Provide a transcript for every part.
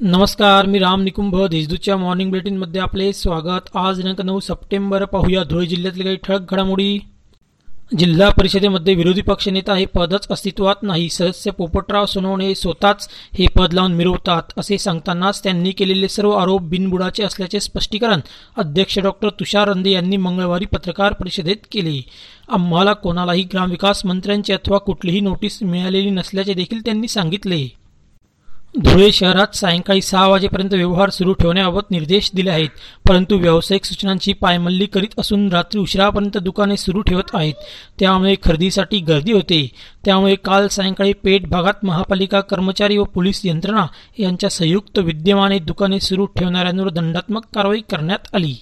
नमस्कार मी राम निकुंभ देशदूतच्या मॉर्निंग बुलेटिनमध्ये आपले स्वागत. आज दिनांक नऊ सप्टेंबर पाहूया धुळे जिल्ह्यातील काही ठळक घडामोडी. जिल्हा परिषदेमध्ये विरोधी पक्षनेता हे पदच अस्तित्वात नाही. सदस्य पोपटराव सोनवणे स्वतःच हे पद लावून मिरवतात असे सांगतानाच त्यांनी केलेले सर्व आरोप बिनबुडाचे असल्याचे स्पष्टीकरण अध्यक्ष डॉक्टर तुषार रंदे यांनी मंगळवारी पत्रकार परिषदेत केले. आम्हाला कोणालाही ग्रामविकास मंत्र्यांची अथवा कुठलीही नोटीस मिळालेली नसल्याचे देखील त्यांनी सांगितले. धुळे शहरात सायंकाळी सहा वाजेपर्यंत व्यवहार सुरू ठेवण्याबाबत निर्देश दिले आहेत. परंतु व्यावसायिक सूचनांची पायमल्ली करीत असून रात्री उशिरापर्यंत दुकाने सुरू ठेवत आहेत. त्यामुळे खरेदीसाठी गर्दी होते. त्यामुळे काल सायंकाळी पेठ भागात महापालिका कर्मचारी व पोलीस यंत्रणा यांच्या संयुक्त विद्यमाने दुकाने सुरू ठेवणाऱ्यांवर दंडात्मक कारवाई करण्यात आली.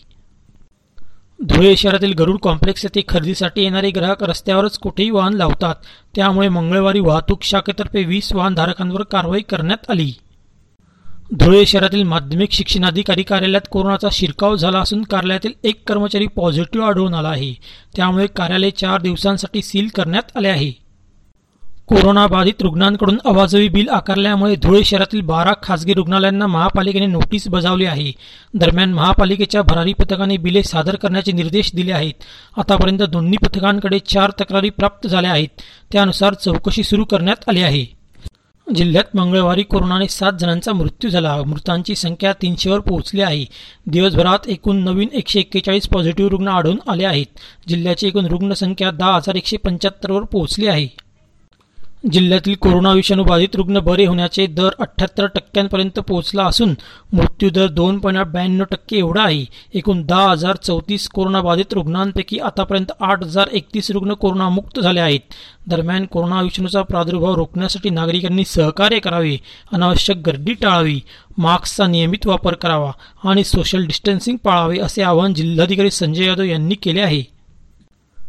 धुळे शहरातील गरुड कॉम्प्लेक्स येथे खरेदीसाठी येणारे ग्राहक रस्त्यावरच कुठेही वाहन लावतात. त्यामुळे मंगळवारी वाहतूक शाखेतर्फे वीस वाहनधारकांवर कारवाई करण्यात आली. धुळे शहरातील माध्यमिक शिक्षणाधिकारी कार्यालयात कोरोनाचा शिरकाव झाला असून कार्यालयातील एक कर्मचारी पॉझिटिव्ह आढळून आला आहे. त्यामुळे कार्यालय चार दिवसांसाठी सील करण्यात आले आहे. कोरोनाबाधित रुग्णांकडून अवाजवी बिल आकारल्यामुळे धुळे शहरातील बारा खासगी रुग्णालयांना महापालिकेने नोटीस बजावली आहे. दरम्यान महापालिकेच्या भरारी पथकाने बिले सादर करण्याचे निर्देश दिले आहेत. आतापर्यंत दोन्ही पथकांकडे चार तक्रारी प्राप्त झाल्या आहेत. त्यानुसार चौकशी सुरू करण्यात आली आहे. जिल्ह्यात मंगळवारी कोरोनाने सात जणांचा मृत्यू झाला. मृतांची संख्या तीनशेवर पोहोचली आहे. दिवसभरात एकूण नवीन एकशे एक्केचाळीस पॉझिटिव्ह रुग्ण आढळून आले आहेत. जिल्ह्याची एकूण रुग्णसंख्या दहा हजार एकशे पंच्याहत्तरवर पोहोचली आहे. जिल्ह्यातील कोरोना विषाणू बाधित रुग्ण बरे होण्याचे दर अठ्ठ्याहत्तर टक्क्यांपर्यंत पोहोचला असून मृत्यूदर दोन पॉईंट ब्याण्णव टक्के एवढा आहे. एकूण दहा हजार चौतीस कोरोनाबाधित रुग्णांपैकी आतापर्यंत आठ हजार एकतीस रुग्ण कोरोनामुक्त झाले आहेत. दरम्यान कोरोना विषाणूचा प्रादुर्भाव रोखण्यासाठी नागरिकांनी सहकार्य करावे अनावश्यक गर्दी टाळावी मास्कचा नियमित वापर करावा आणि सोशल डिस्टन्सिंग पाळावे असे आवाहन जिल्हाधिकारी संजय यादव यांनी केले आहे.